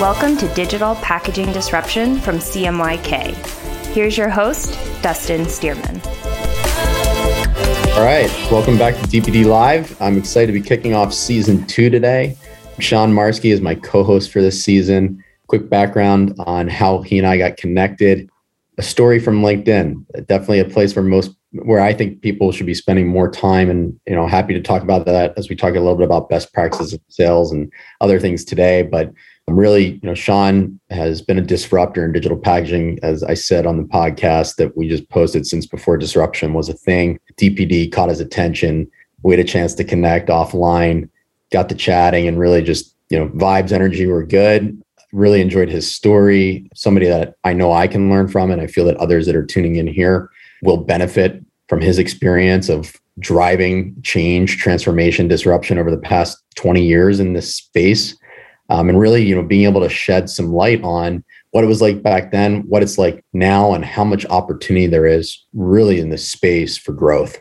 Welcome to Digital Packaging Disruption from CMYK. Here's your host, Dustin Stearman. All right, welcome back to DPD Live. I'm excited to be kicking off season two today. Sean Marski is my co host for this season. Quick background on how he and I got connected a story from LinkedIn. Definitely a place where most where I think people should be spending more time and you know happy to talk about that as we talk a little bit about best practices of sales and other things today. But really, you know, Sean has been a disruptor in digital packaging, as I said on the podcast that we just posted since before disruption was a thing. DPD caught his attention. We had a chance to connect offline, got to chatting, and really just, you know, vibes, energy were good really enjoyed his story. Somebody that I know I can learn from, and I feel that others that are tuning in here will benefit from his experience of driving change, transformation, disruption over the past 20 years in this space. Um, and really, you know, being able to shed some light on what it was like back then, what it's like now, and how much opportunity there is really in this space for growth.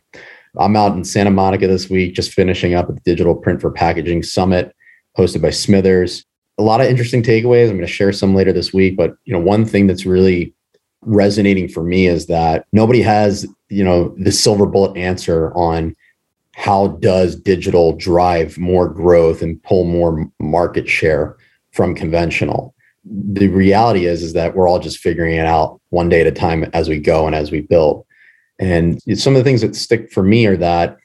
I'm out in Santa Monica this week, just finishing up at the Digital Print for Packaging Summit, hosted by Smithers a lot of interesting takeaways. I'm going to share some later this week, but you know, one thing that's really resonating for me is that nobody has, you know, the silver bullet answer on how does digital drive more growth and pull more market share from conventional. The reality is is that we're all just figuring it out one day at a time as we go and as we build. And some of the things that stick for me are that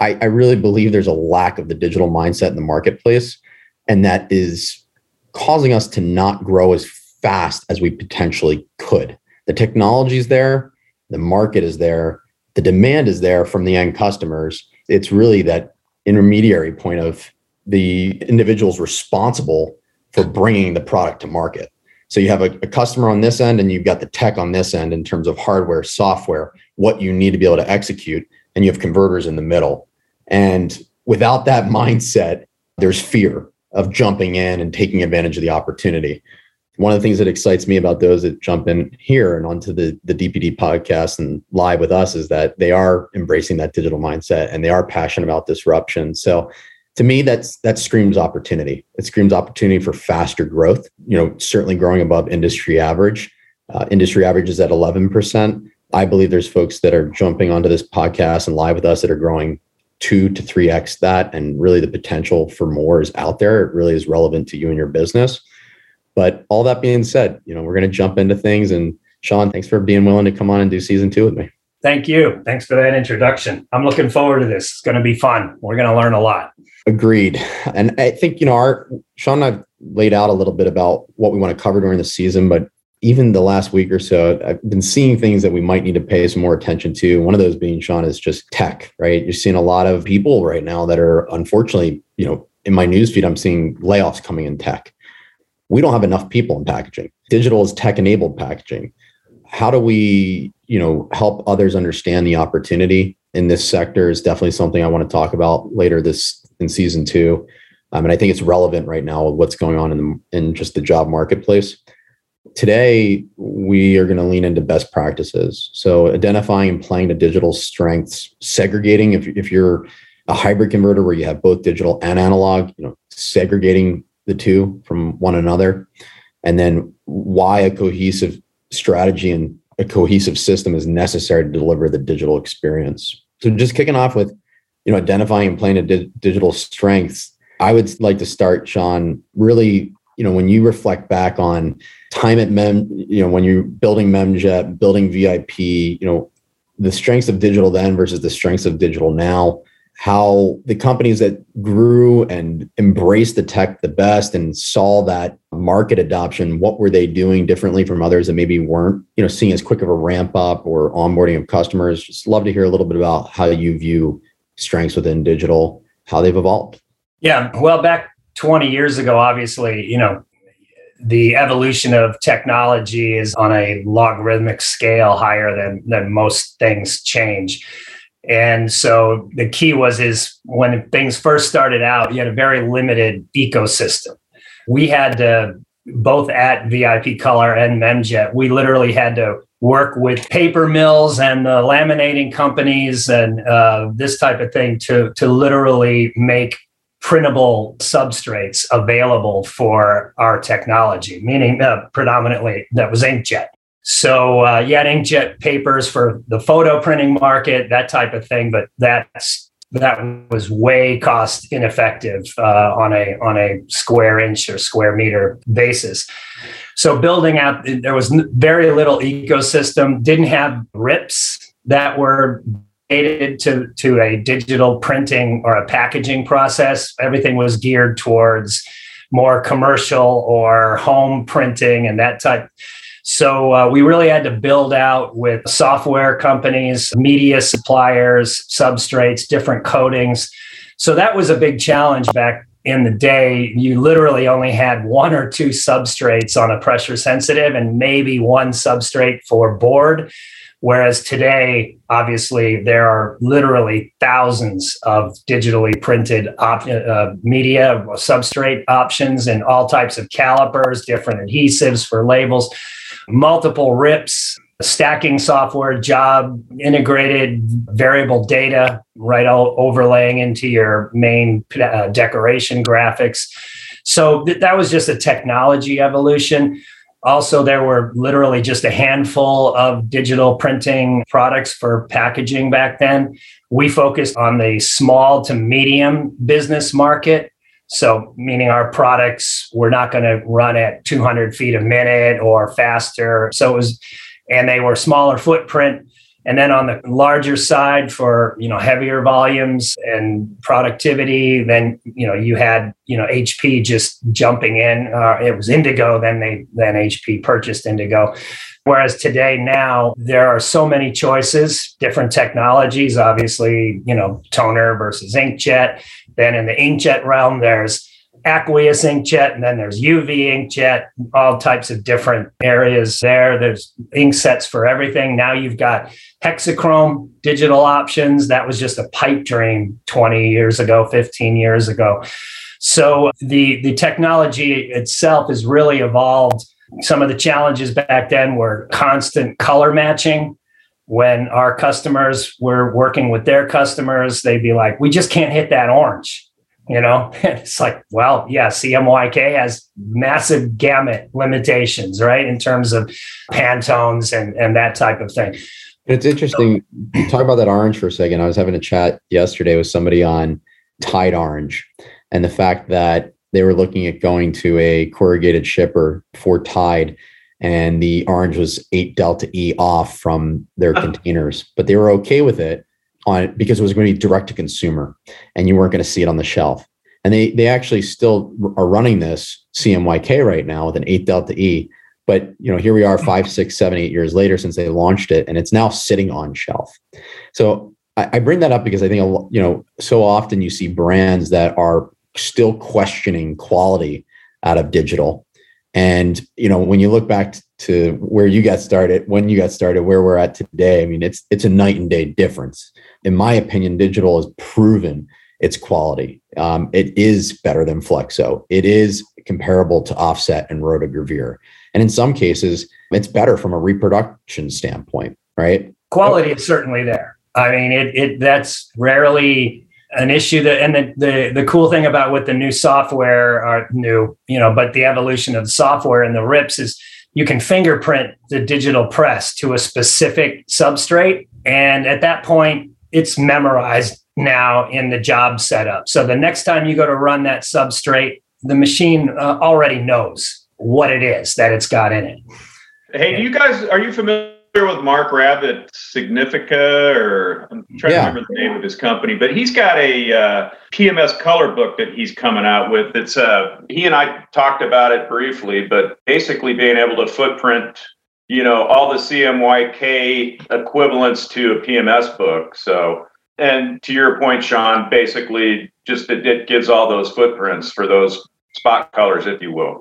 I, I really believe there's a lack of the digital mindset in the marketplace and that is causing us to not grow as fast as we potentially could. The technology is there, the market is there, the demand is there from the end customers. It's really that intermediary point of the individuals responsible for bringing the product to market. So you have a, a, customer on this end, and you've got the tech on this end in terms of hardware, software, what you need to be able to execute, and you have converters in the middle. And without that mindset, there's fear of jumping in and taking advantage of the opportunity. One of the things that excites me about those that jump in here and onto the, the DPD podcast and live with us is that they are embracing that digital mindset and they are passionate about disruption. So to me, that's that screams opportunity. It screams opportunity for faster growth, you know, certainly growing above industry average. Uh, industry average is at 11%. I believe there's folks that are jumping onto this podcast and live with us that are growing two to three X that. And really the potential for more is out there. It really is relevant to you and your business. But all that being said, you know, we're going to jump into things. And Sean, thanks for being willing to come on and do season two with me. Thank you. Thanks for that introduction. I'm looking forward to this. It's going to be fun. We're going to learn a lot. Agreed. And I think, you know, our Sean and I've laid out a little bit about what we want to cover during the season, but even the last week or so, I've been seeing things that we might need to pay some more attention to. One of those being, Sean, is just tech, right? You're seeing a lot of people right now that are unfortunately, you know, in my newsfeed, I'm seeing layoffs coming in tech. We don't have enough people in packaging. Digital is tech enabled packaging. How do we, you know, help others understand the opportunity in this sector is definitely something I want to talk about later this in season two. Um, and I think it's relevant right now with what's going on in the, in just the job marketplace today we are going to lean into best practices so identifying and playing to digital strengths segregating if, if you're a hybrid converter where you have both digital and analog you know segregating the two from one another. And then why a cohesive strategy and a cohesive system is necessary to deliver the digital experience. So just kicking off with you know identifying and playing the di- digital strengths i would like to start sean really you know when you reflect back on time at mem you know when you're building memjet building vip you know the strengths of digital then versus the strengths of digital now how the companies that grew and embraced the tech the best and saw that market adoption what were they doing differently from others that maybe weren't you know seeing as quick of a ramp up or onboarding of customers? Just love to hear a little bit about how you view strengths within digital how they've evolved. Yeah well back 20 years ago obviously you know the evolution of technology is on a logarithmic scale higher than than most things change and so the key was is when things first started out you had a very limited ecosystem we had to both at vip color and memjet we literally had to work with paper mills and the laminating companies and uh, this type of thing to to literally make printable substrates available for our technology, meaning uh, predominantly that was inkjet. So uh, you inkjet papers for the photo printing market, that type of thing, but that's that was way cost ineffective uh, on a on a square inch or square meter basis. So building out, there was very little ecosystem. Didn't have RIPs that were to to a digital printing or a packaging process. Everything was geared towards more commercial or home printing and that type. So uh, we really had to build out with software companies, media suppliers, substrates, different coatings. So that was a big challenge back in the day. You literally only had one or two substrates on a pressure sensitive and maybe one substrate for board. Whereas today, obviously, there are literally thousands of digitally printed op- uh, media substrate options and all types of calipers, different adhesives for labels multiple RIPs, stacking software job, integrated variable data, right, all overlaying into your main uh, decoration graphics. So th- that was just a technology evolution. Also, there were literally just a handful of digital printing products for packaging back then. We focused on the small to medium business market so, meaning our products were not going to run at 200 feet a minute or faster. So it was, and they were smaller footprint. And then on the larger side for you know heavier volumes and productivity, then you know you had you know HP just jumping in. Uh, it was Indigo. Then they then HP purchased Indigo. Whereas today, now there are so many choices, different technologies. Obviously, you know toner versus inkjet then in the inkjet realm, there's aqueous inkjet, and then there's UV inkjet, all types of different areas there. There's ink sets for everything. Now you've got hexachrome digital options. That was just a pipe dream 20 years ago, 15 years ago. So the, the technology itself has really evolved. Some of the challenges back then were constant color matching when our customers were working with their customers, they'd be like, we just can't hit that orange. You know, it's like, well, yeah, CMYK has massive gamut limitations, right? In terms of Pantones and, and that type of thing. It's interesting. Talk about that orange for a second. I was having a chat yesterday with somebody on Tide Orange and the fact that they were looking at going to a corrugated shipper for Tide and the orange was 8 delta E off from their containers, but they were okay with it on because it was going to be direct to consumer and you weren't going to see it on the shelf. And they they actually still are running this CMYK right now with an 8 delta E. But you know, here we are five, six, seven, eight years later since they launched it, and it's now sitting on shelf. So I, I bring that up because I think you know so often you see brands that are still questioning quality out of digital and you know, when you look back to where you got started, when you got started, where we're at today, I mean, it's it's a night and day difference. In my opinion, digital has proven its quality. Um, it is better than Flexo. It is comparable to Offset and Rotogravure, and in some cases, it's better from a reproduction standpoint. Right? Quality is certainly there. I mean, it it that's rarely an issue that and the, the the cool thing about with the new software or new you know but the evolution of the software and the rips is you can fingerprint the digital press to a specific substrate. And at that point it's memorized now in the job setup. So the next time you go to run that substrate the machine uh, already knows what it is that it's got in it. Hey do you guys are you familiar with Mark Rabbit Significa, or I'm trying yeah. to remember the name of his company, but he's got a uh, PMS color book that he's coming out with. It's uh, he and I talked about it briefly, but basically being able to footprint, you know, all the CMYK equivalents to a PMS book. So, and to your point, Sean, basically just it, it gives all those footprints for those spot colors, if you will.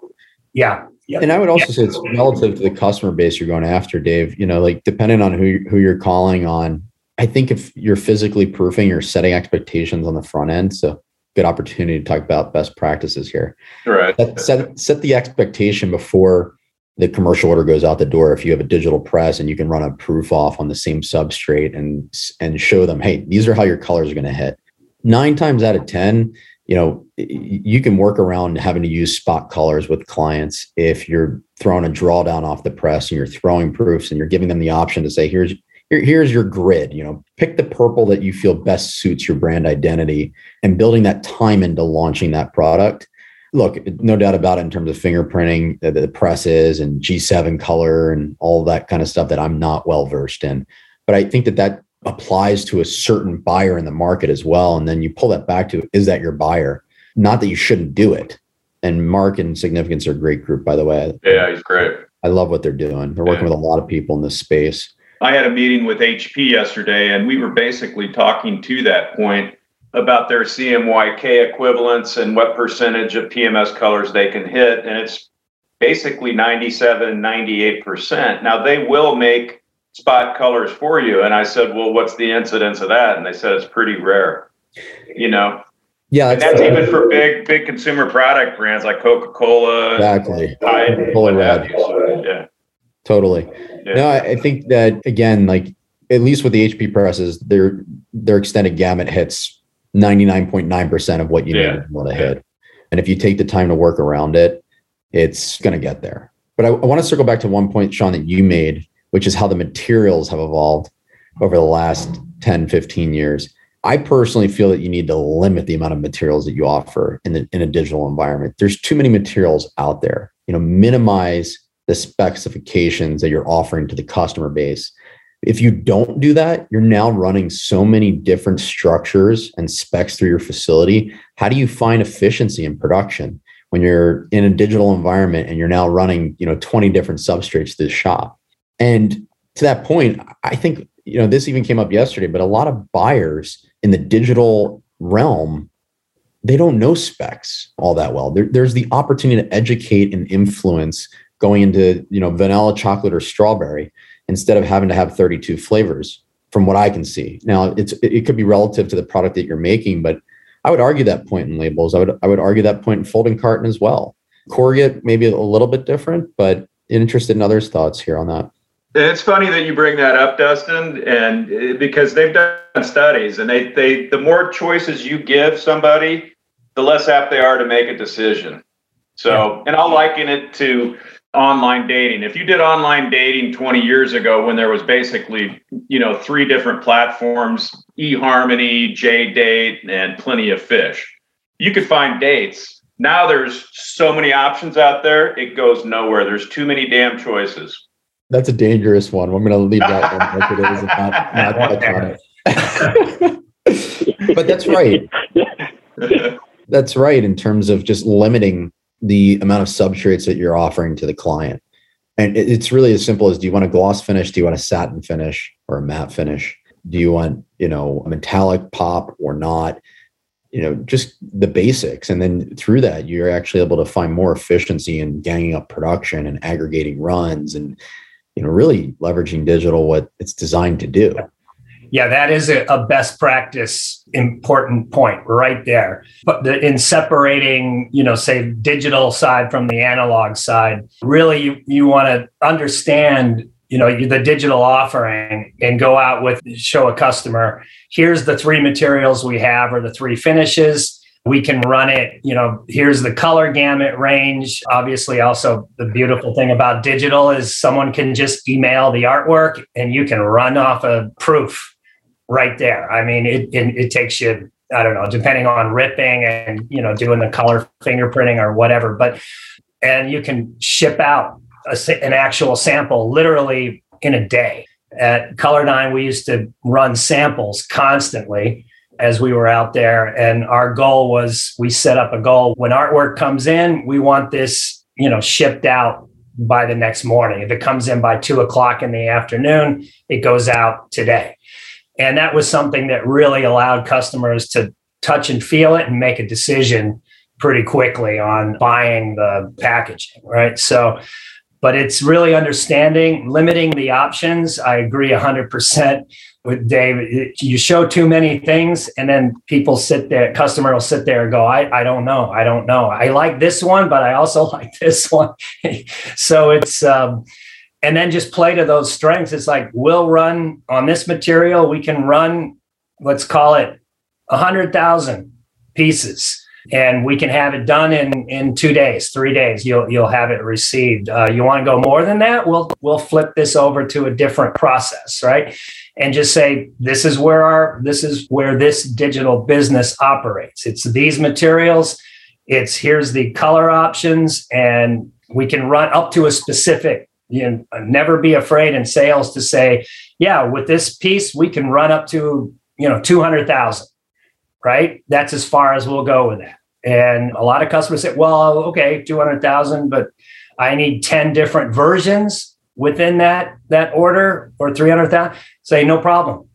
Yeah, Yep. And I would also yep. say it's relative to the customer base you're going after, Dave. You know, like depending on who who you're calling on, I think if you're physically proofing, you're setting expectations on the front end. So good opportunity to talk about best practices here. Right. Set, set, set the expectation before the commercial order goes out the door. If you have a digital press and you can run a proof off on the same substrate and and show them, hey, these are how your colors are going to hit. Nine times out of ten, you know, you can work around having to use spot colors with clients if you're throwing a drawdown off the press and you're throwing proofs and you're giving them the option to say, here's here, here's your grid. You know, pick the purple that you feel best suits your brand identity and building that time into launching that product. Look, no doubt about it in terms of fingerprinting, the, the presses and G7 color and all that kind of stuff that I'm not well versed in. But I think that that applies to a certain buyer in the market as well. And then you pull that back to is that your buyer? Not that you shouldn't do it. And Mark and Significance are a great group, by the way. Yeah, he's great. I love what they're doing. They're working yeah. with a lot of people in this space. I had a meeting with HP yesterday, and we were basically talking to that point about their CMYK equivalents and what percentage of PMS colors they can hit. And it's basically 97, 98%. Now, they will make spot colors for you. And I said, well, what's the incidence of that? And they said it's pretty rare, you know? Yeah, and that's uh, even for big, big consumer product brands like Coca Cola. Exactly. Coca-Cola. So, yeah. Totally. Yeah. No, I, I think that again, like at least with the HP presses, their their extended gamut hits 99.9% of what you yeah. need to hit. And if you take the time to work around it, it's going to get there. But I, I want to circle back to one point, Sean, that you made, which is how the materials have evolved over the last 10, 15 years. I personally feel that you need to limit the amount of materials that you offer in, the, in a digital environment. There's too many materials out there. You know, minimize the specifications that you're offering to the customer base. If you don't do that, you're now running so many different structures and specs through your facility. How do you find efficiency in production when you're in a digital environment and you're now running, you know, 20 different substrates to the shop? And to that point, I think, you know, this even came up yesterday, but a lot of buyers in the digital realm they don't know specs all that well. There, there's the opportunity to educate and influence going into you know vanilla chocolate or strawberry instead of having to have 32 flavors from what i can see. Now it's it could be relative to the product that you're making but i would argue that point in labels. I would i would argue that point in folding carton as well. Corrugate maybe a little bit different but interested in others thoughts here on that it's funny that you bring that up dustin and uh, because they've done studies and they they the more choices you give somebody the less apt they are to make a decision so yeah. and i'll liken it to online dating. If you did online dating 20 years ago when there was basically, you know, three different platforms, eHarmony, JDate, and plenty of fish, you could find dates. Now there's so many options out there, it goes nowhere. There's too many damn choices. That's a dangerous one. I'm going to leave that one like it is and not, not touch on it. but that's right. That's right in terms of just limiting the amount of substrates that you're offering to the client. And it's really as simple as do you want a gloss finish? Do you want a satin finish or a matte finish? Do you want, you know, a metallic pop or not? You know, just the basics. And then through that, you're actually able to find more efficiency in ganging up production and aggregating runs and, you know, really leveraging digital what it's designed to do. Yeah, that is a, a, best practice important point right there. But the, in separating, you know, say digital side from the analog side, really you, you want to understand, you know, the digital offering and go out with show a customer, here's the three materials we have or the three finishes. We can run it, you know, here's the color gamut range. Obviously, also the beautiful thing about digital is someone can just email the artwork and you can run off a proof right there. I mean, it, it, it takes you, I don't know, depending on ripping and, you know, doing the color fingerprinting or whatever, but, and you can ship out a, an actual sample literally in a day. At Color nine we used to run samples constantly as we were out there. And our goal was we set up a goal when artwork comes in, we want this, you know, shipped out by the next morning. If it comes in by two o'clock in the afternoon, it goes out today. And that was something that really allowed customers to touch and feel it and make a decision pretty quickly on buying the packaging, right? So, but it's really understanding, limiting the options. I agree 100% with Dave. You show too many things, and then people sit there, customer will sit there and go, I, I don't know. I don't know. I like this one, but I also like this one. so it's, um, and then just play to those strengths. It's like we'll run on this material. We can run, let's call it a hundred thousand pieces. And we can have it done in in two days, three days. You'll you'll have it received. Uh, you want to go more than that? We'll we'll flip this over to a different process, right? And just say this is where our this is where this digital business operates. It's these materials. It's here's the color options, and we can run up to a specific. You know, never be afraid in sales to say, yeah, with this piece we can run up to you know two hundred thousand right? That's as far as we'll go with that. And a lot of customers say, well, okay, 200,000, but I need 10 different versions within that, that order or 300,000. Say, no problem.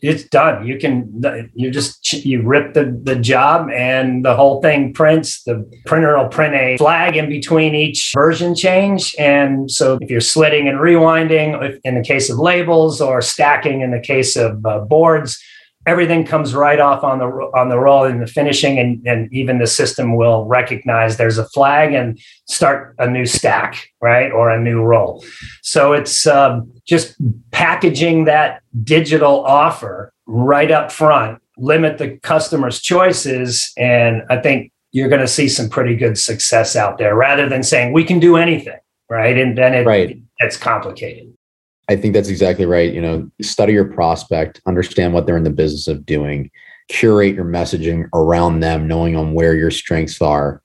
It's done. You can, you just, you rip the, the job and the whole thing prints. The printer will print a flag in between each version change. And so if you're slitting and rewinding, in the case of labels or stacking in the case of uh, boards, everything comes right off on the on the roll in the finishing and, and even the system will recognize there's a flag and start a new stack right? Or a new roll so it's um, just packaging that digital offer right up front limit the customer's choices and i think you're going to see some pretty good success out there rather than saying we can do anything right? And then it, right. it's complicated I think that's exactly right. You know, study your prospect, understand what they're in the business of doing, curate your messaging around them, knowing on where your strengths are.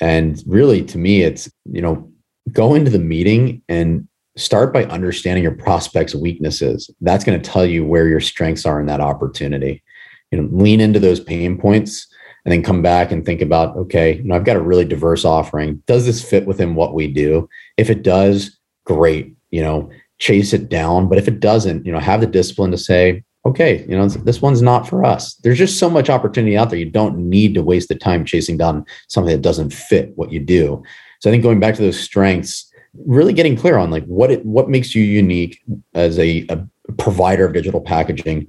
And really, to me, it's, you know, go into the meeting and start by understanding your prospect's weaknesses. That's going to tell you where your strengths are in that opportunity. You know, lean into those pain points and then come back and think about, okay, you know, I've got a really diverse offering. Does this fit within what we do? If it does, great. You know, chase it down. But if it doesn't, you know, have the discipline to say, okay, you know, this one's not for us. There's just so much opportunity out there. You don't need to waste the time chasing down something that doesn't fit what you do. So I think going back to those strengths, really getting clear on like what it what makes you unique as a, a provider of digital packaging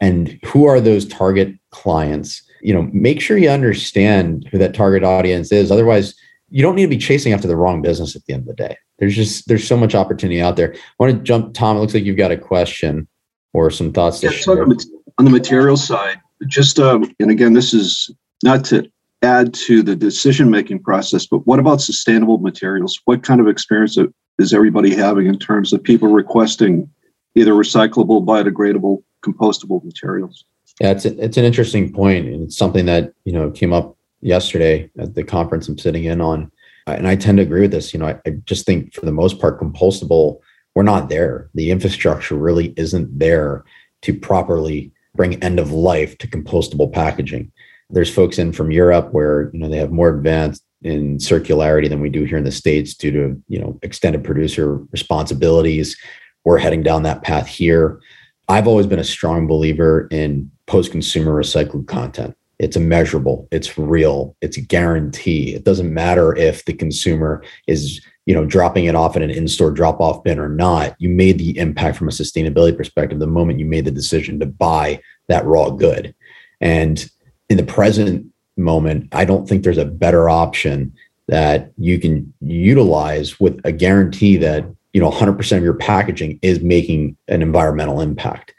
and who are those target clients you know make sure you understand who that target audience is otherwise you don't need to be chasing after the wrong business at the end of the day there's just there's so much opportunity out there. I want to jump, Tom. It looks like you've got a question or some thoughts to yeah, share. On the, on the material side, just um, and again, this is not to add to the decision making process, but what about sustainable materials? What kind of experience is everybody having in terms of people requesting either recyclable, biodegradable, compostable materials? Yeah, it's a, it's an interesting point, and it's something that you know came up yesterday at the conference I'm sitting in on uh, and I tend to agree with this. You know, I, I, just think for the most part, compostable, we're not there. The infrastructure really isn't there to properly bring end of life to compostable packaging. There's folks in from Europe where you know they have more advanced in circularity than we do here in the states due to you know extended producer responsibilities. We're heading down that path here. I've always been a strong believer in post-consumer recycled content it's immeasurable it's real it's a guarantee it doesn't matter if the consumer is you know dropping it off in an in-store drop off bin or not. You made the impact from a sustainability perspective the moment you made the decision to buy that raw good. And in the present moment i don't think there's a better option that you can utilize with a guarantee that you know 100% of your packaging is making an environmental impact.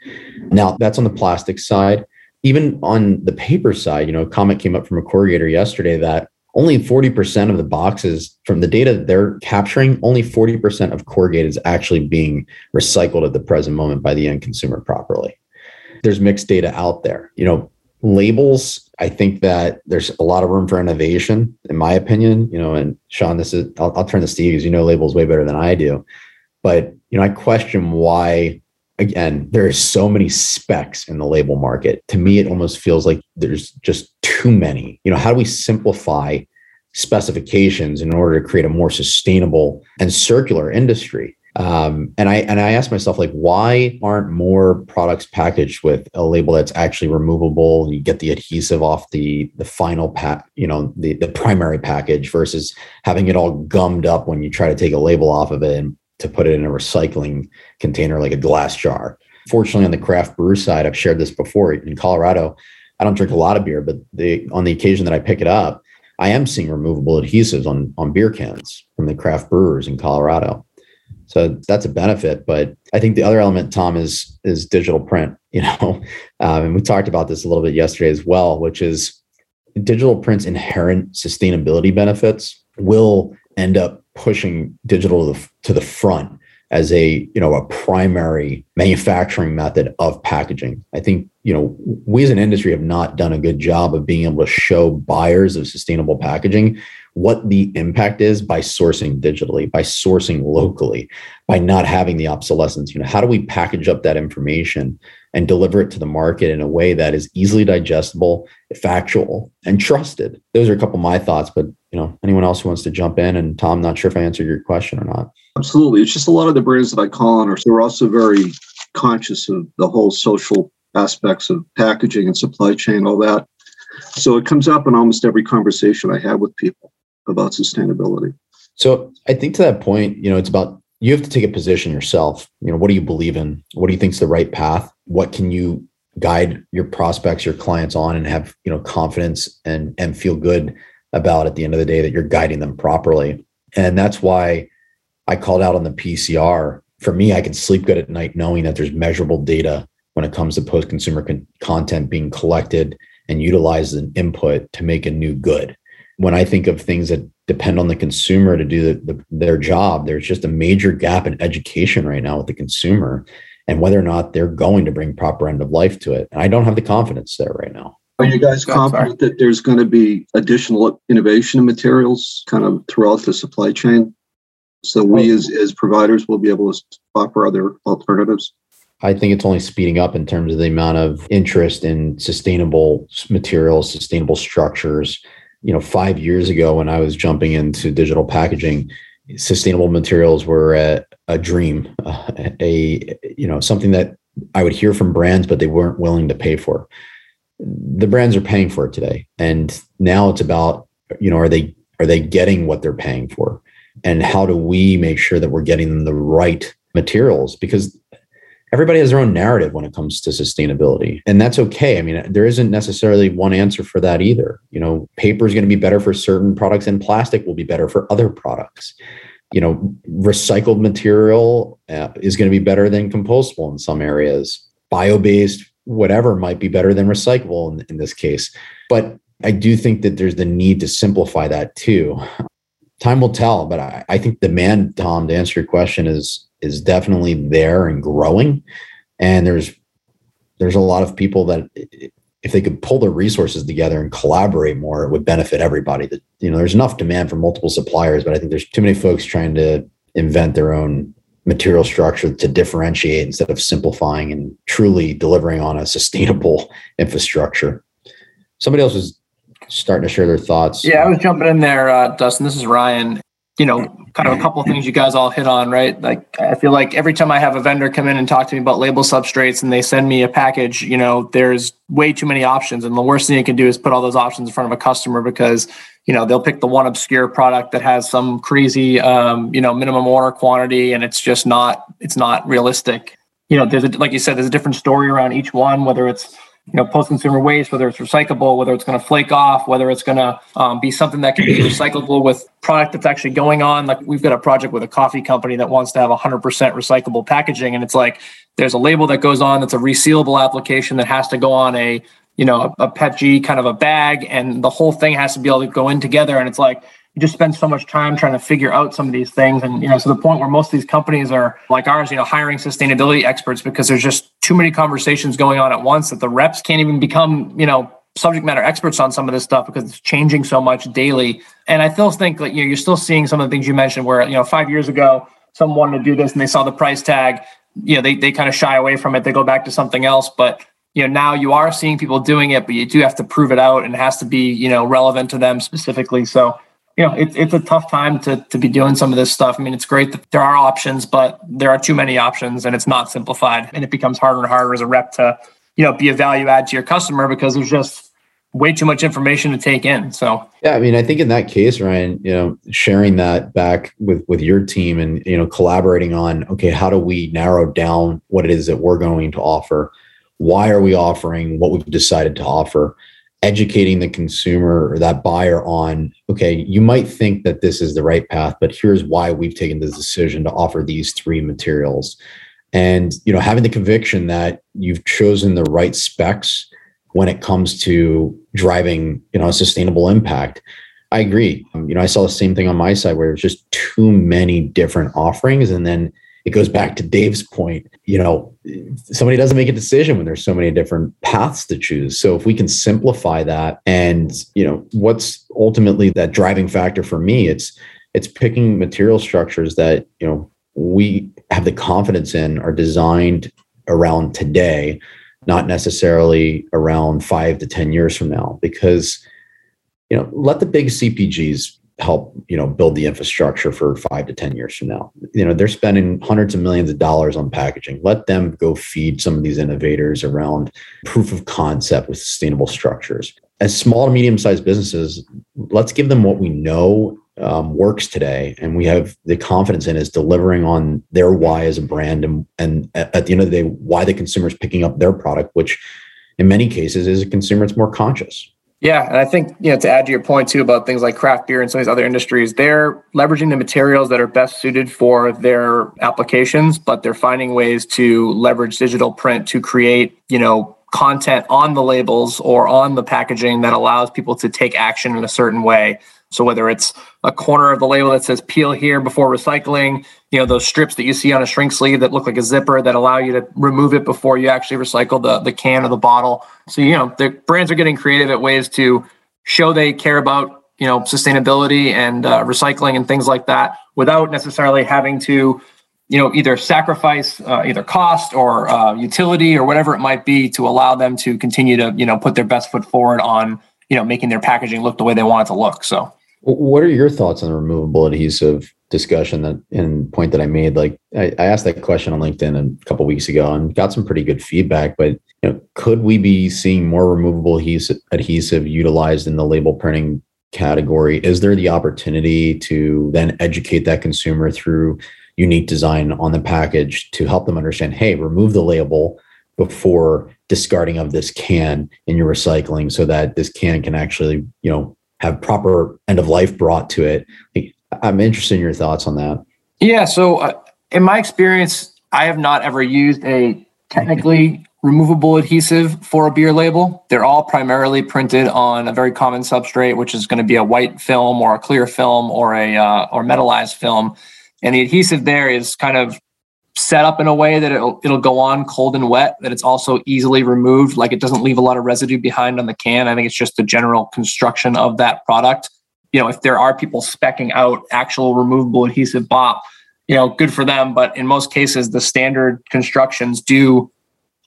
Now that's on the plastic side even on the paper side, you know, a comment came up from a corrugator yesterday that only 40% of the boxes from the data they're capturing, only 40% of corrugated is actually being recycled at the present moment by the end consumer properly. There's mixed data out there. You know, labels, I think that there's a lot of room for innovation, in my opinion. You know, and Sean, this is I'll, I'll turn to Steve because you know labels way better than I do. But you know, I question why again, there are so many specs in the label market. To me, it almost feels like there's just too many. You know, how do we simplify specifications in order to create a more sustainable and circular industry? Um, and I and I ask myself, like, why aren't more products packaged with a label that's actually removable? You get the adhesive off the the final pack, you know, the the primary package versus having it all gummed up when you try to take a label off of it and to put it in a recycling container like a glass jar. Fortunately, on the craft brew side, I've shared this before in Colorado. I don't drink a lot of beer, but the on the occasion that I pick it up, I am seeing removable adhesives on on beer cans from the craft brewers in Colorado. So that's a benefit. But I think the other element, Tom, is is digital print. You know, um, and we talked about this a little bit yesterday as well, which is digital print's inherent sustainability benefits will end up pushing digital to the, front as a you know a primary manufacturing method of packaging. I think you know we as an industry have not done a good job of being able to show buyers of sustainable packaging what the impact is by sourcing digitally by sourcing locally by not having the obsolescence. You know how do we package up that information and deliver it to the market in a way that is easily digestible factual and trusted? Those are a couple of my thoughts but you know anyone else who wants to jump in and tom not sure if i answered your question or not Absolutely. It's just a lot of the brands that I call on are they're also very conscious of the whole social aspects of packaging and supply chain, all that. So it comes up in almost every conversation I have with people about sustainability. So I think to that point, you know, it's about you have to take a position yourself. You know, what do you believe in? What do you think is the right path? What can you guide your prospects, your clients on and have, you know, confidence and and feel good about at the end of the day that you're guiding them properly. And that's why I called out on the PCR. For me, I can sleep good at night knowing that there's measurable data when it comes to post consumer con- content being collected and utilized as an input to make a new good. When I think of things that depend on the consumer to do the, the, their job, there's just a major gap in education right now with the consumer and whether or not they're going to bring proper end of life to it. And I don't have the confidence there right now. Are you guys confident that there's going to be additional innovation in materials kind of throughout the supply chain? So we as, as providers will be able to offer other alternatives. I think it's only speeding up in terms of the amount of interest in sustainable materials, sustainable structures. You know, five years ago when I was jumping into digital packaging, sustainable materials were a, a dream, a you know something that I would hear from brands, but they weren't willing to pay for. The brands are paying for it today, and now it's about you know are they are they getting what they're paying for? and how do we make sure that we're getting the right materials? Because everybody has their own narrative when it comes to sustainability. And that's okay. I mean there isn't necessarily one answer for that either. You know paper is going to be better for certain products and plastic will be better for other products. You know recycled material uh, is going to be better than compostable in some areas. Bio-based whatever might be better than recyclable in, in this case but i do think that there's the need to simplify that too time will tell. But I, I think demand, Tom, to answer your question, is is definitely there and growing. And there's there's a lot of people that if they could pull their resources together and collaborate more, it would benefit everybody. That you know, there's enough demand for multiple suppliers, but I think there's too many folks trying to invent their own material structure to differentiate instead of simplifying and truly delivering on a sustainable infrastructure. Somebody else was starting to share their thoughts. Yeah, I was jumping in there, uh, Dustin. This is Ryan. You know, kind of a couple of things you guys all hit on, right? Like, I feel like every time I have a vendor come in and talk to me about label substrates and they send me a package, you know, there's way too many options. And the worst thing you can do is put all those options in front of a customer because, you know, they'll pick the one obscure product that has some crazy, um, you know, minimum order quantity and it's just not, it's not realistic. You know, there's a, like you said, there's a different story around each one, whether it's, you know post-consumer waste whether it's recyclable whether it's going to flake off whether it's going to um, be something that can be recyclable with product that's actually going on like we've got a project with a coffee company that wants to have 100% recyclable packaging and it's like there's a label that goes on that's a resealable application that has to go on a you know a, a PETG kind of a bag and the whole thing has to be able to go in together. And it's like you just spend so much time trying to figure out some of these things. And you know to the point where most of these companies are like ours you know hiring sustainability experts because there's just too many conversations going on at once that the reps can't even become you know subject matter experts on some of this stuff because it's changing so much daily. And i still think like you know you're still seeing some of the things you mentioned where you know five years ago someone wanted to do this and they saw the price tag. You know they, they kind of shy away from it. They go back to something else. But you know now you are seeing people doing it but you do have to prove it out and it has to be you know relevant to them specifically so you know, it's it's a tough time to to be doing some of this stuff. I mean, it's great that there are options, but there are too many options and it's not simplified. And it becomes harder and harder as a rep to, you know, be a value add to your customer because there's just way too much information to take in. So yeah, I mean, I think in that case, Ryan, you know, sharing that back with with your team and you know, collaborating on okay, how do we narrow down what it is that we're going to offer? Why are we offering what we've decided to offer? educating the consumer or that buyer on okay you might think that this is the right path but here's why we've taken the decision to offer these three materials and you know having the conviction that you've chosen the right specs when it comes to driving, you know, a sustainable impact. I agree. You know, I saw the same thing on my side where there's just too many different offerings. And then it goes back to Dave's point. You know, somebody doesn't make a decision when there's so many different paths to choose. So if we can simplify that and, you know, what's ultimately that driving factor for me, it's it's picking material structures that, you know, we have the confidence in are designed around today, not necessarily around five to 10 years from now. Because, you know, let the big CPGs help you know build the infrastructure for five to ten years from now. You know they're spending hundreds of millions of dollars on packaging. Let them go feed some of these innovators around proof of concept with sustainable structures. As small to medium sized businesses let's give them what we know um, works today and we have the confidence in is delivering on their why as a brand and, and at the end of the day why the consumer is picking up their product which in many cases is a consumer that's more conscious yeah, and I think you know to add to your point too about things like craft beer and some of these other industries, they're leveraging the materials that are best suited for their applications, but they're finding ways to leverage digital print to create you know content on the labels or on the packaging that allows people to take action in a certain way so whether it's a corner of the label that says peel here before recycling, you know, those strips that you see on a shrink sleeve that look like a zipper that allow you to remove it before you actually recycle the, the can or the bottle. So, you know, the brands are getting creative at ways to show they care about, you know, sustainability and uh, recycling and things like that without necessarily having to, you know, either sacrifice uh, either cost or uh, utility or whatever it might be to allow them to continue to, you know, put their best foot forward on, you know, making their packaging look the way they want it to look. So, what are your thoughts on the removable adhesive discussion that and point that I made? Like I, I asked that question on LinkedIn a couple weeks ago and got some pretty good feedback. But you know, could we be seeing more removable adhesive, adhesive utilized in the label printing category? Is there the opportunity to then educate that consumer through unique design on the package to help them understand, hey, remove the label before discarding of this can in your recycling so that this can can actually, you know, have proper end of life brought to it. I'm interested in your thoughts on that. Yeah. So, uh, in my experience, I have not ever used a technically removable adhesive for a beer label. They're all primarily printed on a very common substrate, which is going to be a white film or a clear film or a uh, or metallized film. And the adhesive there is kind of set up in a way that it'll it'll go on cold and wet that it's also easily removed like it doesn't leave a lot of residue behind on the can. I think it's just the general construction of that product. You know if there are people specking out actual removable adhesive BOPP you know good for them but in most cases the standard constructions do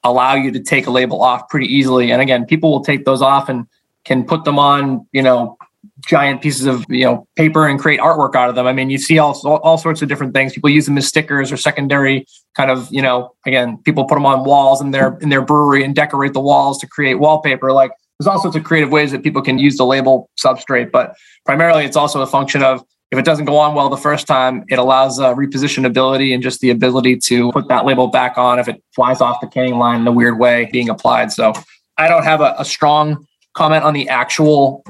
allow you to take a label off pretty easily. And again people will take those off and can put them on you know giant pieces of you know paper and create artwork out of them. I mean, you see all all sorts of different things. People use them as stickers or secondary kind of you know. Again, people put them on walls in their in their brewery and decorate the walls to create wallpaper. Like there's all sorts of creative ways that people can use the label substrate, but primarily it's also a function of if it doesn't go on well the first time, it allows uh, repositionability and just the ability to put that label back on if it flies off the canning line in a weird way being applied. So I don't have a, a strong comment on the actual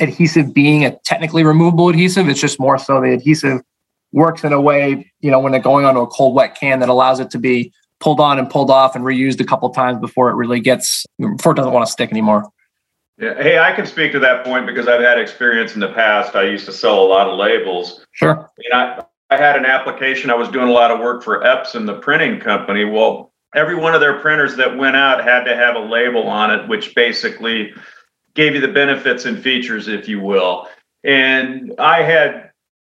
adhesive being a technically removable adhesive. It's just more so the adhesive works in a way, you know, when they're going onto a cold wet can that allows it to be pulled on and pulled off and reused a couple times before it really gets before it doesn't want to stick anymore. Yeah. Hey, I can speak to that point because I've had experience in the past. I used to sell a lot of labels. Sure. And I, I had an application. I was doing a lot of work for Epson, the printing company. Well, every one of their printers that went out had to have a label on it, which basically gave you the benefits and features, if you will. And I had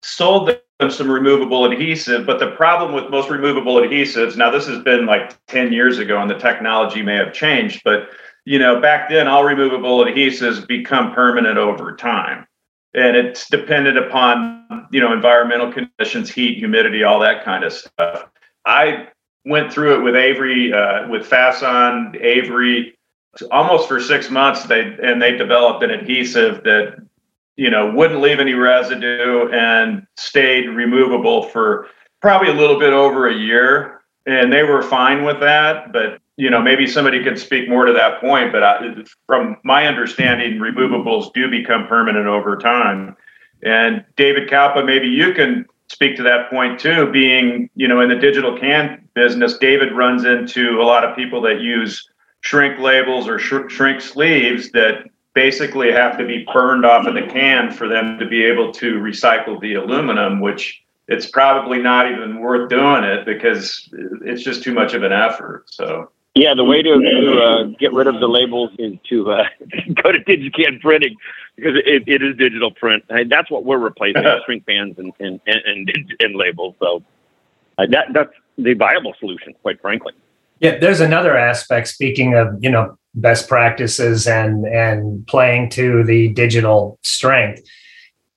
sold them some removable adhesive, but the problem with most removable adhesives, now this has been like 10 years ago and the technology may have changed, but you know, back then all removable adhesives become permanent over time. And it's dependent upon, you know, environmental conditions, heat, humidity, all that kind of stuff. I went through it with Avery, uh, with Fason, Avery, almost for six months they and they developed an adhesive that you know wouldn't leave any residue and stayed removable for probably a little bit over a year. And they were fine with that but you know maybe somebody could speak more to that point but I, from my understanding removables do become permanent over time. And david Kalpa, maybe you can speak to that point too being you know in the digital can business david runs into a lot of people that use shrink labels or sh- shrink sleeves that basically have to be burned off of the can for them to be able to recycle the aluminum, which it's probably not even worth doing it because it's just too much of an effort. So. Yeah, the way to, to uh, get rid of the labels is to uh, go to DigiCan printing because it, it is digital print. And that's what we're replacing: shrink pans and and, and, and labels. So uh, that that's the viable solution, quite frankly. Yeah, there's another aspect. Speaking of you know best practices and and playing to the digital strength,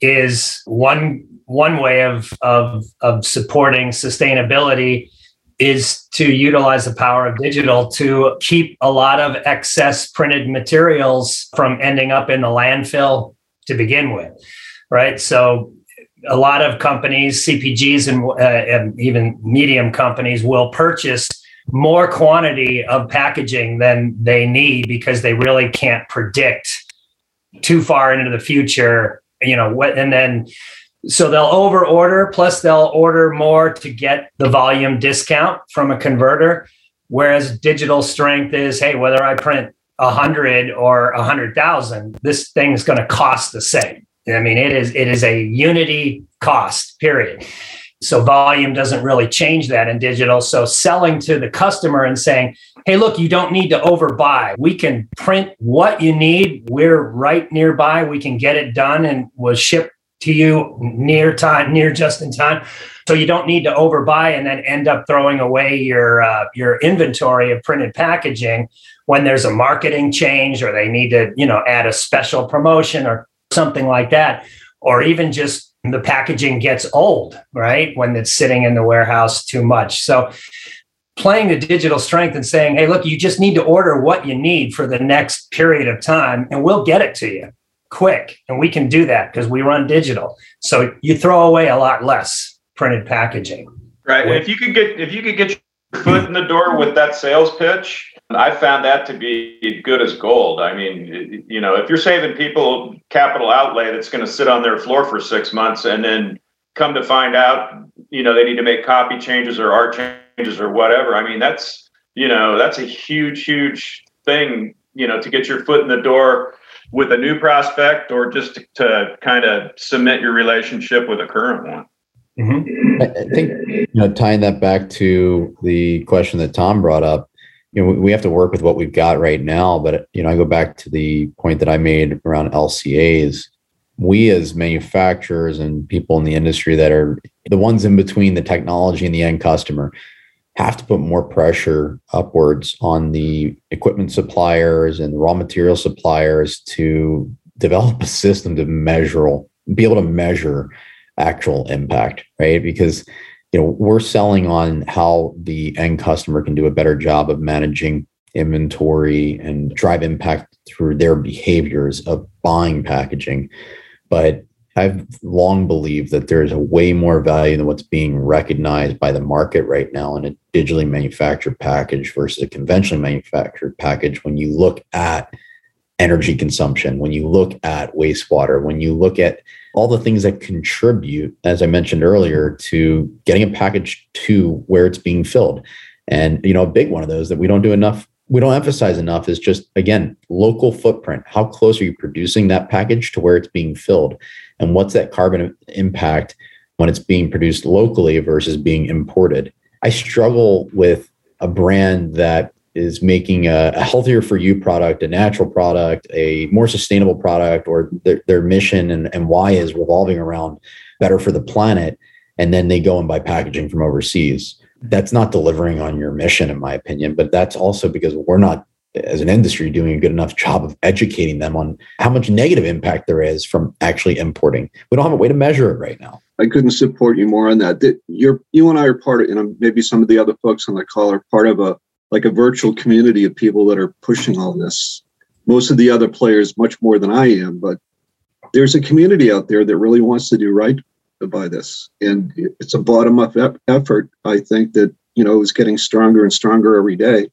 is one one way of of of supporting sustainability is to utilize the power of digital to keep a lot of excess printed materials from ending up in the landfill to begin with right so a lot of companies cpgs and, uh, and even medium companies will purchase more quantity of packaging than they need because they really can't predict too far into the future you know what and then so they'll over order, plus they'll order more to get the volume discount from a converter. Whereas digital strength is, hey, whether I print a hundred or a hundred thousand, this thing is going to cost the same. I mean, it is it is a unity cost, period. So volume doesn't really change that in digital. So selling to the customer and saying, hey, look, you don't need to overbuy. We can print what you need. We're right nearby. We can get it done and was ship to you near time, near just in time. So you don't need to overbuy and then end up throwing away your uh, your inventory of printed packaging when there's a marketing change or they need to you know add a special promotion or something like that, or even just the packaging gets old, right? When it's sitting in the warehouse too much. So playing the digital strength and saying, hey, look, you just need to order what you need for the next period of time and we'll get it to you quick. And we can do that because we run digital. So you throw away a lot less printed packaging. Right. if you could get if you could get your foot in the door with that sales pitch, I found that to be good as gold. I mean, you know, if you're saving people capital outlay that's going to sit on their floor for six months and then come to find out, you know, they need to make copy changes or art changes or whatever. I mean, that's, you know, that's a huge, huge thing, you know, to get your foot in the door with a new prospect or just to, to kind of cement your relationship with a current one? Mm-hmm. I think you know tying that back to the question that Tom brought up, you know we have to work with what we've got right now. But you know I go back to the point that I made around LCAs. We as manufacturers and people in the industry that are the ones in between the technology and the end customer, have to put more pressure upwards on the equipment suppliers and raw material suppliers to develop a system to measure be able to measure actual impact right because you know we're selling on how the end customer can do a better job of managing inventory and drive impact through their behaviors of buying packaging but I've long believed that there's a way more value than what's being recognized by the market right now in a digitally manufactured package versus a conventionally manufactured package. When you look at energy consumption, when you look at wastewater, when you look at all the things that contribute, as I mentioned earlier, to getting a package to where it's being filled. And you know, a big one of those that we don't do enough we don't emphasize enough is just again local footprint. How close are you producing that package to where it's being filled? And what's that carbon impact when it's being produced locally versus being imported? I struggle with a brand that is making a, a healthier for you product a natural product a more sustainable product or their, their mission and, and why is revolving around better for the planet and then they go and buy packaging from overseas. That's not delivering on your mission in my opinion but that's also because we're not as an industry doing a good enough job of educating them on how much negative impact there is from actually importing. We don't have a way to measure it right now. I couldn't support you more on that. You're you and i are part of know maybe some of the other folks on the call are part of a like a virtual community of people that are pushing all this most of the other players much more than i am but there's a community out there that really wants to do right by this. And it's a bottom up effort, I think, that, you know, is getting stronger and stronger every day.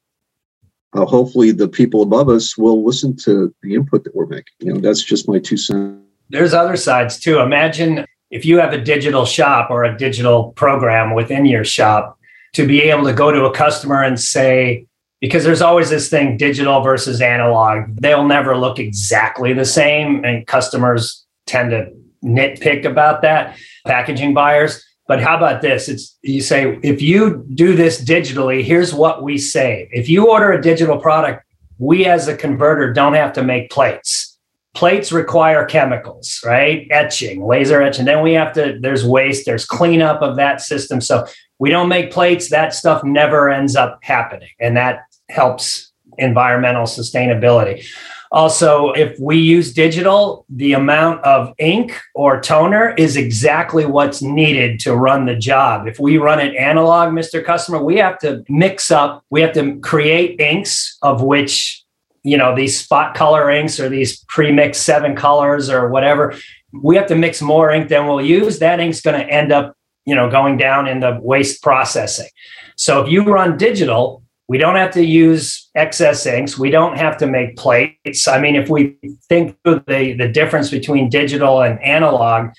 Uh, hopefully, the people above us will listen to the input that we're making. You know, that's just my two cents. There's other sides too. Imagine if you have a digital shop or a digital program within your shop to be able to go to a customer and say, because there's always this thing digital versus analog. They'll never look exactly the same, and customers tend to nitpick about that, packaging buyers. But how about this? It's you say if you do this digitally, here's what we save. If you order a digital product, we as a converter don't have to make plates. Plates require chemicals, right? Etching, laser etching. Then we have to, there's waste, there's cleanup of that system. So we don't make plates. That stuff never ends up happening. And that helps environmental sustainability. Also, if we use digital, the amount of ink or toner is exactly what's needed to run the job. If we run it analog, Mr. Customer, we have to mix up, we have to create inks of which, you know, these spot color inks or these pre-mixed seven colors or whatever. We have to mix more ink than we'll use. That ink's going to end up, you know, going down in the waste processing. So if you run digital, we don't have to use excess inks. We don't have to make plates. I mean, if we think of the, the difference between digital and analog,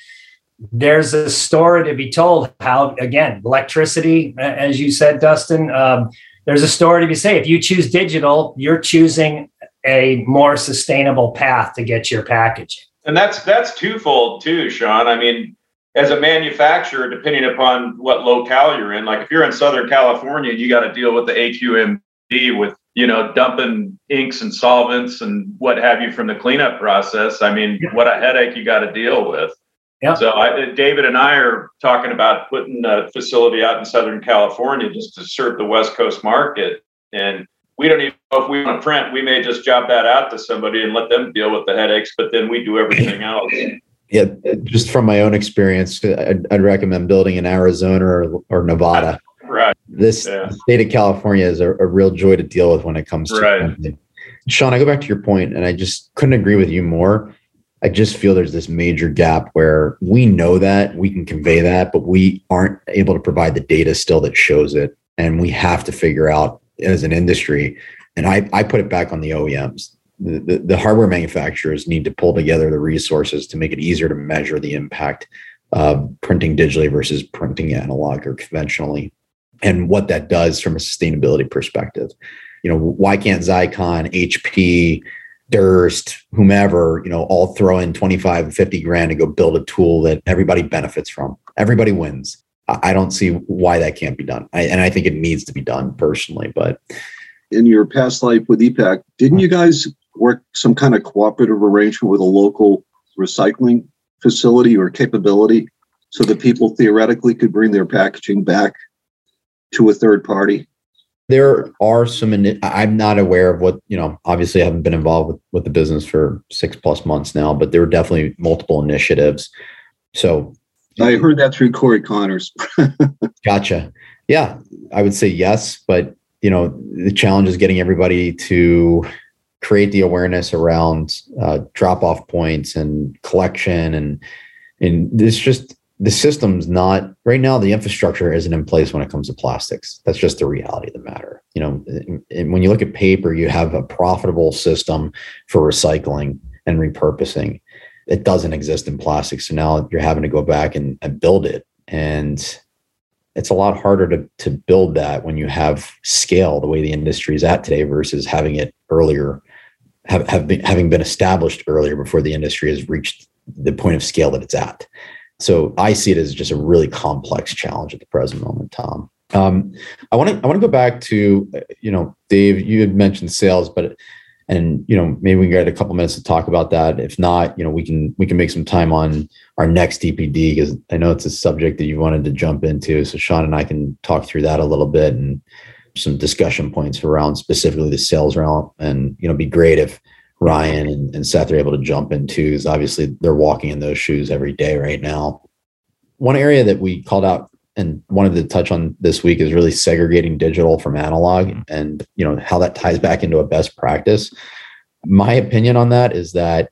there's a story to be told how, again, electricity, as you said, Dustin, um, there's a story to be said. If you choose digital, you're choosing a more sustainable path to get your packaging. And that's that's twofold too, Sean. I mean, as a manufacturer, depending upon what locale you're in, like if you're in Southern California, you got to deal with the AQMD with, you know, dumping inks and solvents and what have you from the cleanup process. I mean, yeah. what a headache you got to deal with. Yeah. So I, David and I are talking about putting a facility out in Southern California just to serve the West Coast market. And we don't even know if we want to print. We may just job that out to somebody and let them deal with the headaches, but then we do everything else yeah, just from my own experience, I'd, I'd recommend building in Arizona or, or Nevada. Right. This yeah. state of California is a, a, real joy to deal with when it comes to right. Sean, I go back to your point, and I just couldn't agree with you more. I just feel there's this major gap where we know that we can convey that, but we aren't able to provide the data still that shows it. And we have to figure out as an industry, and I, I put it back on the OEMs the, the hardware manufacturers need to pull together the resources to make it easier to measure the impact of printing digitally versus printing analog or conventionally and what that does from a sustainability perspective. You know why can't Xeikon hp durst whomever you know all throw in 25 50 grand to go build a tool that everybody benefits from? Everybody wins. I don't see why that can't be done. I, and i think it needs to be done personally but in your past life with epac didn't hmm. you guys work some kind of cooperative arrangement with a local recycling facility or capability so that people theoretically could bring their packaging back to a third party? There are some, I'm not aware of what, you know, obviously I haven't been involved with, with the business for six plus months now, but there were definitely multiple initiatives. So I heard that through Corey Connors. gotcha. Yeah, I would say yes, but you know, the challenge is getting everybody to create the awareness around uh, drop off points and collection and and this just the system's not right now the infrastructure isn't in place when it comes to plastics. That's just the reality of the matter. You know and when you look at paper you have a profitable system for recycling and repurposing. It doesn't exist in plastic so now you're having to go back and, and build it. And it's a lot harder to, to build that when you have scale the way the industry is at today versus having it earlier have, have been having been established earlier before the industry has reached the point of scale that it's at. So I see it as just a really complex challenge at the present moment, Tom. Um, I want to I want to go back to you know Dave. You had mentioned sales, but and you know maybe we can get a couple minutes to talk about that. If not, you know we can we can make some time on our next DPD because I know it's a subject that you wanted to jump into. So Sean and I can talk through that a little bit and some discussion points around specifically the sales realm. And, you know, be great if Ryan and, and Seth are able to jump into, because obviously they're walking in those shoes every day right now. One area that we called out and wanted to touch on this week is really segregating digital from analog mm-hmm. and, you know, how that ties back into a best practice. My opinion on that is that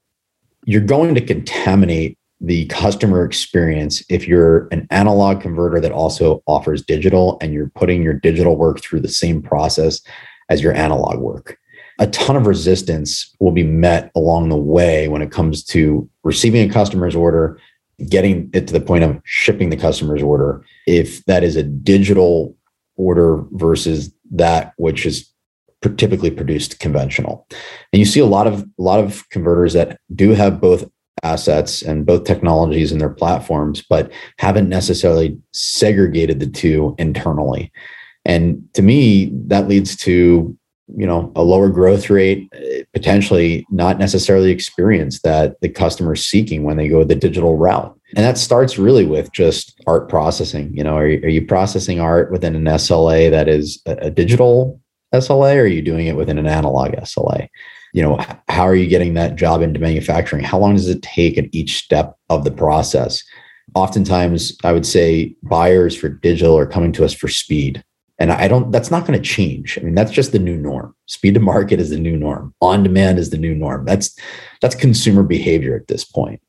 you're going to contaminate the customer experience if you're an analog converter that also offers digital and you're putting your digital work through the same process as your analog work. A ton of resistance will be met along the way when it comes to receiving a customer's order, getting it to the point of shipping the customer's order. If that is a digital order versus that which is typically produced conventional. And you see a lot of a lot of converters that do have both assets and both technologies and their platforms, but haven't necessarily segregated the two internally. And to me, that leads to you know a lower growth rate potentially not necessarily experience that the customer is seeking when they go the digital route. And that starts really with just art processing. You know are, are you processing art within an sla that is a, a digital sla or are you doing it within an analog sla you know how are you getting that job into manufacturing how long does it take at each step of the process oftentimes i would say buyers for digital are coming to us for speed and I don't, that's not going to change. I mean, that's just the new norm. Speed to market is the new norm. On demand is the new norm. That's, that's consumer behavior at this point.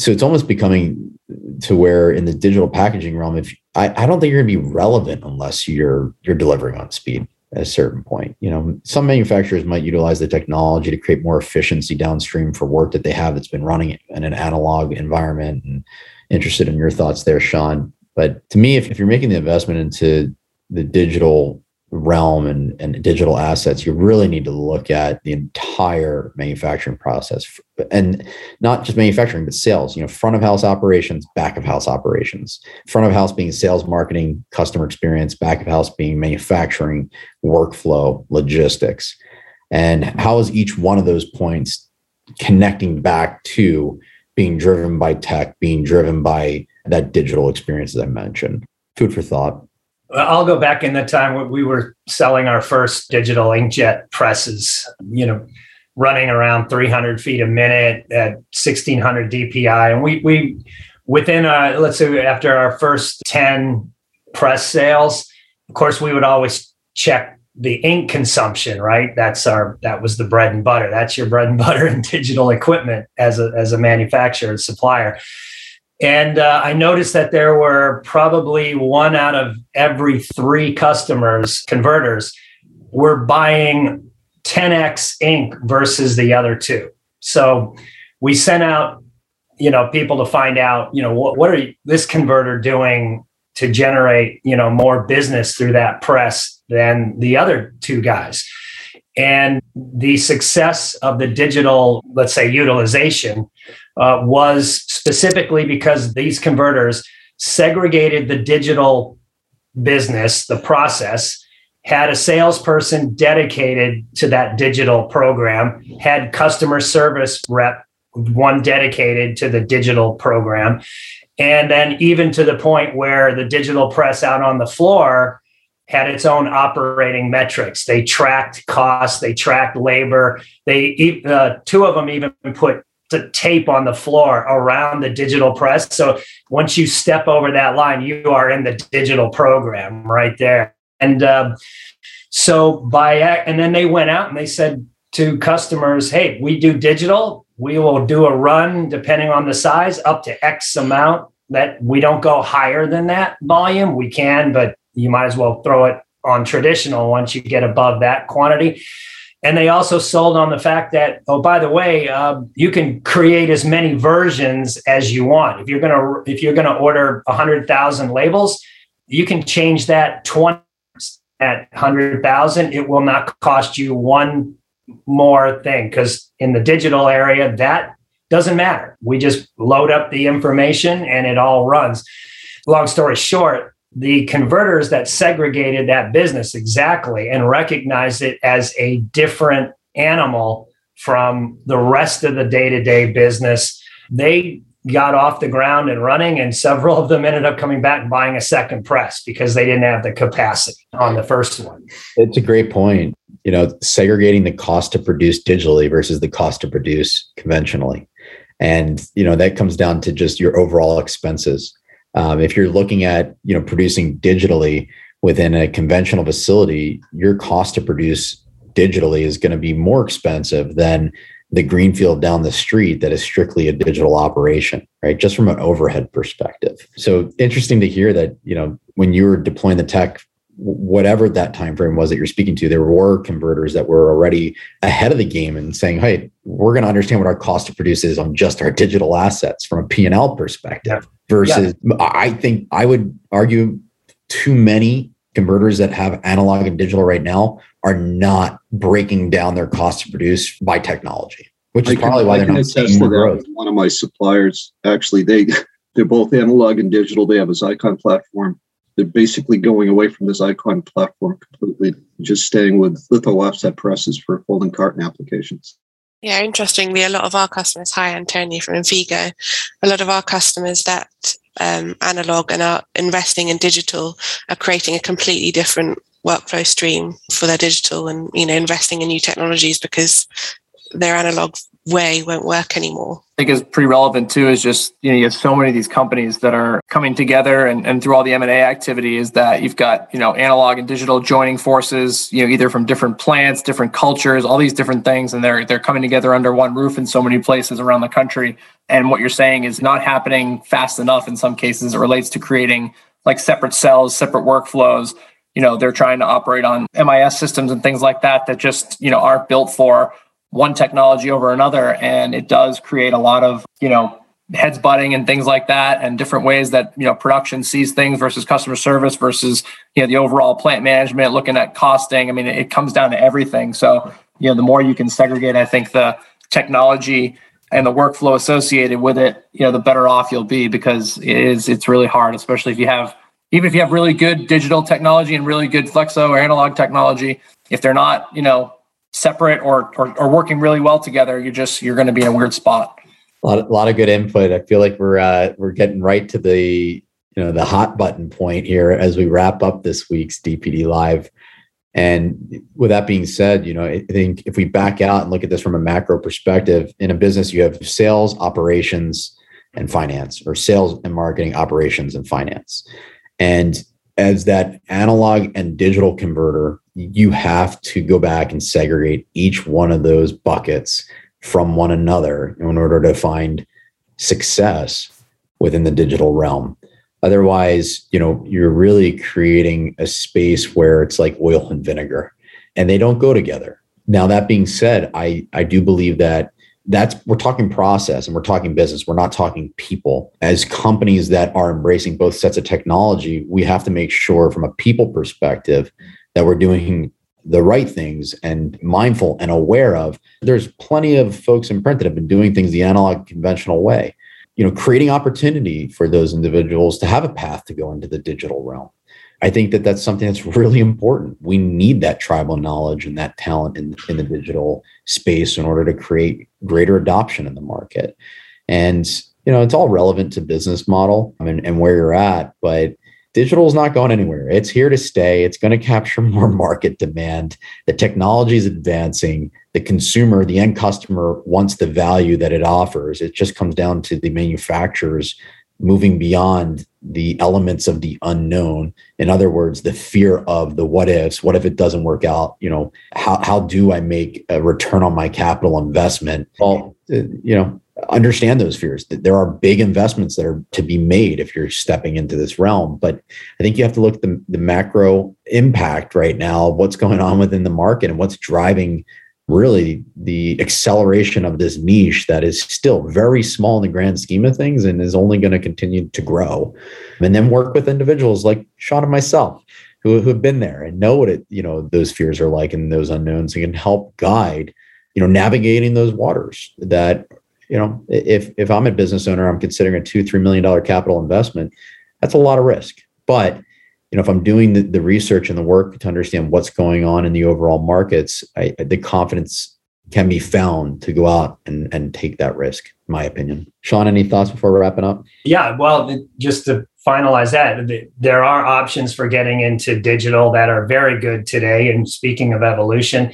So it's almost becoming to where in the digital packaging realm, if I, I don't think you're going to be relevant unless you're, you're delivering on speed at a certain point. You know, some manufacturers might utilize the technology to create more efficiency downstream for work that they have that's been running in an analog environment and interested in your thoughts there, Sean. But to me, if, if you're making the investment into the digital realm and, and digital assets, you really need to look at the entire manufacturing process and not just manufacturing, but sales, you know, front of house operations, back of house operations, front of house being sales, marketing, customer experience, back of house being manufacturing, workflow, logistics. And how is each one of those points connecting back to being driven by tech, being driven by that digital experience that I mentioned? Food for thought. I'll go back in the time when we were selling our first digital inkjet presses, you know, running around 300 feet a minute at 1600 DPI. And we, we within, uh, let's say after our first 10 press sales, of course, we would always check the ink consumption, right? That's our, that was the bread and butter. That's your bread and butter in digital equipment as a, as a manufacturer and supplier. And uh, I noticed that there were probably one out of every three customers, converters, were buying 10x ink versus the other two. So we sent out, you know, people to find out, you know, what, what are you, this converter doing to generate, you know, more business through that press than the other two guys. And the success of the digital, let's say, utilization uh, was specifically because these converters segregated the digital business, the process, had a salesperson dedicated to that digital program, had customer service rep, one dedicated to the digital program. And then, even to the point where the digital press out on the floor had its own operating metrics. They tracked costs, they tracked labor. They uh, two of them even put the tape on the floor around the digital press. So once you step over that line, you are in the digital program right there. And um, so by and then they went out and they said to customers, "Hey, we do digital. We will do a run depending on the size up to X amount. That we don't go higher than that volume. We can, but you might as well throw it on traditional once you get above that quantity. And they also sold on the fact that, oh, by the way, uh, you can create as many versions as you want. If you're gonna if you're gonna order hundred thousand labels, you can change that twenty at hundred thousand. It will not cost you one more thing because in the digital area that doesn't matter. We just load up the information and it all runs. Long story short, the converters that segregated that business exactly and recognized it as a different animal from the rest of the day-to-day business. They got off the ground and running and several of them ended up coming back and buying a second press because they didn't have the capacity on the first one. It's a great point. You know segregating the cost to produce digitally versus the cost to produce conventionally. And you know that comes down to just your overall expenses um, if you're looking at you know producing digitally within a conventional facility, your cost to produce digitally is going to be more expensive than the greenfield down the street that is strictly a digital operation, right? Just from an overhead perspective. So interesting to hear that you know when you were deploying the tech whatever that time frame was that you're speaking to there were converters that were already ahead of the game and saying hey we're going to understand what our cost to produce is on just our digital assets from a p&l perspective versus yeah. i think i would argue too many converters that have analog and digital right now are not breaking down their cost to produce by technology, which is probably why they're not seeing more growth. One of my suppliers, actually, they they're both analog and digital. They have a Xeikon platform. They're basically going away from this Xeikon platform completely, just staying with litho offset presses for folding carton applications. Yeah, interestingly, a lot of our customers, hi, Antonio from Infigo, a lot of our customers that um, analog and are investing in digital are creating a completely different workflow stream for their digital and you know investing in new technologies because their analog way won't work anymore. I think is pretty relevant too is just you know you have so many of these companies that are coming together and, and through all the M&A activity is that you've got you know analog and digital joining forces you know either from different plants different cultures all these different things and they're they're coming together under one roof in so many places around the country. And what you're saying is not happening fast enough in some cases. It relates to creating like separate cells separate workflows. You know they're trying to operate on MIS systems and things like that that just you know aren't built for one technology over another and it does create a lot of you know heads butting and things like that and different ways that you know production sees things versus customer service versus you know the overall plant management looking at costing. I mean it comes down to everything. So you know the more you can segregate i think the technology and the workflow associated with it you know the better off you'll be because it is it's really hard especially if you have even if you have really good digital technology and really good flexo or analog technology if they're not you know separate or, or, or working really well together, you're just you're going to be in a weird spot. A lot, a lot of good input. I feel like we're uh, we're getting right to the you know the hot button point here as we wrap up this week's DPD live. And with that being said, you know, I think if we back out and look at this from a macro perspective, in a business, you have sales, operations, and finance, or sales and marketing, operations, and finance. And as that analog and digital converter, you have to go back and segregate each one of those buckets from one another in order to find success within the digital realm. Otherwise, you know, you're really creating a space where it's like oil and vinegar and they don't go together. Now that being said, I I do believe that that's we're talking process and we're talking business we're not talking people as companies that are embracing both sets of technology we have to make sure from a people perspective that we're doing the right things and mindful and aware of there's plenty of folks in print that have been doing things the analog conventional way you know creating opportunity for those individuals to have a path to go into the digital realm I think that that's something that's really important. We need that tribal knowledge and that talent in, in the digital space in order to create greater adoption in the market. And, you know, it's all relevant to business model and, and where you're at, but digital is not going anywhere. It's here to stay. It's going to capture more market demand. The technology is advancing. The consumer, the end customer wants the value that it offers. It just comes down to the manufacturers moving beyond the elements of the unknown in other words the fear of the what ifs what if it doesn't work out you know how, how do i make a return on my capital investment well uh, you know understand those fears. There are big investments that are to be made if you're stepping into this realm but i think you have to look at the, the macro impact right now what's going on within the market and what's driving really the acceleration of this niche that is still very small in the grand scheme of things and is only going to continue to grow. And then work with individuals like sean and myself who, who have been there and know what it you know those fears are like and those unknowns and can help guide you know navigating those waters that you know if if i'm a business owner i'm considering a two three million dollar capital investment that's a lot of risk but you know, if I'm doing the, the research and the work to understand what's going on in the overall markets, I, the confidence can be found to go out and, and take that risk, in my opinion. Sean, any thoughts before wrapping up? Yeah, well, just to finalize that, there are options for getting into digital that are very good today. And speaking of evolution,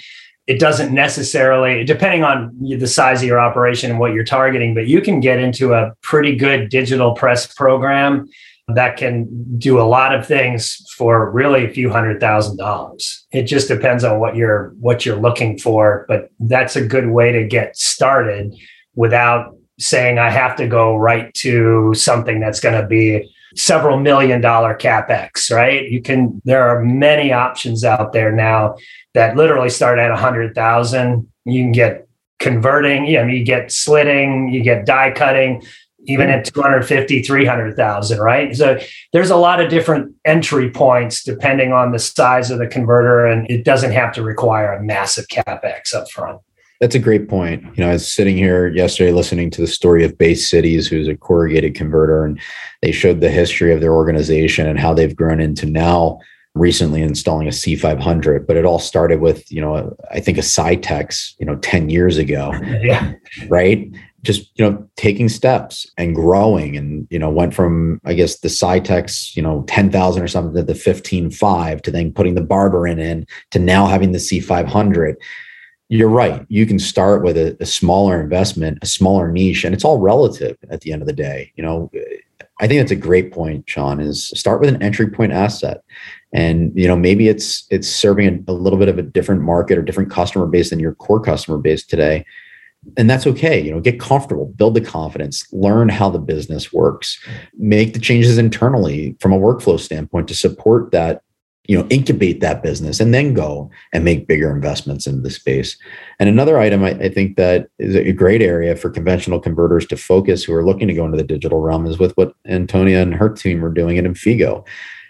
it doesn't necessarily, depending on the size of your operation and what you're targeting, but you can get into a pretty good digital press program that can do a lot of things for really a few hundred thousand dollars. It just depends on what you're what you're looking for, but that's a good way to get started without saying I have to go right to something that's going to be several million dollar capex, right? You can there are many options out there now that literally start at a hundred thousand. You can get converting, you know, you get slitting, you get die cutting, even mm-hmm. at 250 300,000 right so there's a lot of different entry points depending on the size of the converter and it doesn't have to require a massive capex up front that's a great point. You know, I was sitting here yesterday listening to the story of Bay Cities, who's a corrugated converter, and they showed the history of their organization and how they've grown into now recently installing a C500. But it all started with, you know, I think a Scitex, you know, 10 years ago. Yeah. Right. Just, you know, taking steps and growing and, you know, went from, I guess, the Scitex, you know, 10,000 or something to the 15.5 to then putting the Barberan in to now having the C500 you're right. You can start with a, a, smaller investment, a smaller niche, and it's all relative at the end of the day. You know, I think that's a great point, Sean, is start with an entry point asset. And you know, maybe it's it's serving a, a little bit of a different market or different customer base than your core customer base today. And that's okay. You know, get comfortable, build the confidence, learn how the business works, make the changes internally from a workflow standpoint to support that you know incubate that business and then go and make bigger investments into the space. And another item I, I, think that is a great area for conventional converters to focus who are looking to go into the digital realm is with what antonia and her team are doing at infigo.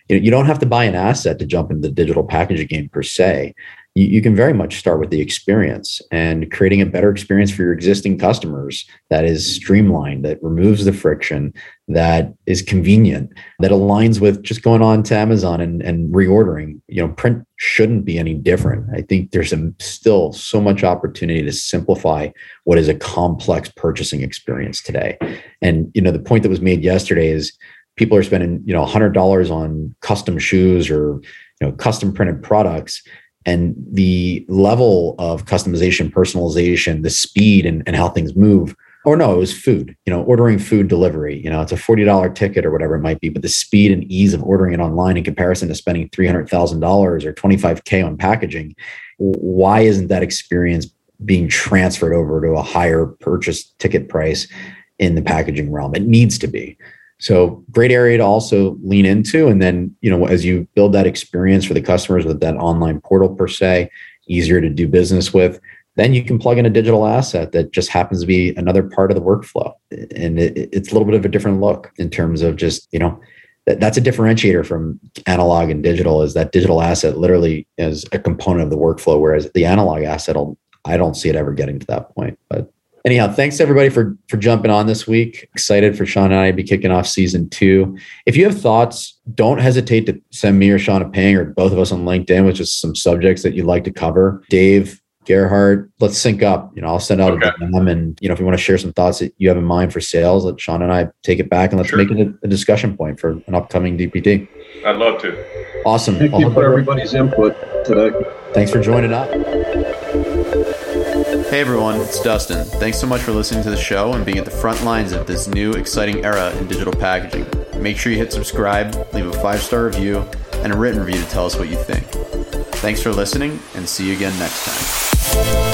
You, know, you don't have to buy an asset to jump into the digital packaging game per se. You, you can very much start with the experience and creating a better experience for your existing customers that is streamlined, that removes the friction, that is convenient, that aligns with just going on to Amazon and, and reordering. You know, print shouldn't be any different. I think there's a, still so much opportunity to simplify what is a complex purchasing experience today. And you know, the point that was made yesterday is people are spending you know $100 on custom shoes or you know custom printed products and the level of customization, personalization, the speed and, and how things move. Or no, it was food, you know, ordering food delivery. You know, it's a $40 ticket or whatever it might be, but the speed and ease of ordering it online in comparison to spending $300,000 or 25K on packaging, why isn't that experience being transferred over to a higher purchase ticket price in the packaging realm? It needs to be. So great area to also lean into. And then, you know, as you build that experience for the customers with that online portal per se, easier to do business with, then you can plug in a digital asset that just happens to be another part of the workflow. And it, it's a little bit of a different look in terms of just, you know, that, that's a differentiator from analog and digital is that digital asset literally is a component of the workflow, whereas the analog asset, I don't see it ever getting to that point. But anyhow, thanks everybody for for jumping on this week. Excited for Sean and I to be kicking off season two. If you have thoughts, don't hesitate to send me or Sean a ping or both of us on LinkedIn with just some subjects that you'd like to cover. Dave, Gerhard, let's sync up. You know, I'll send out okay. a DM and you know, if you want to share some thoughts that you have in mind for sales, let Sean and I take it back and let's sure. make it a, a, discussion point for an upcoming DPD. I'd love to. Awesome. Thank I'll you for everybody's input today. Thanks for joining up. Hey everyone, it's Dustin. Thanks so much for listening to the show and being at the front lines of this new exciting era in digital packaging. Make sure you hit subscribe, leave a five star review, and a written review to tell us what you think. Thanks for listening, and see you again next time. Thank you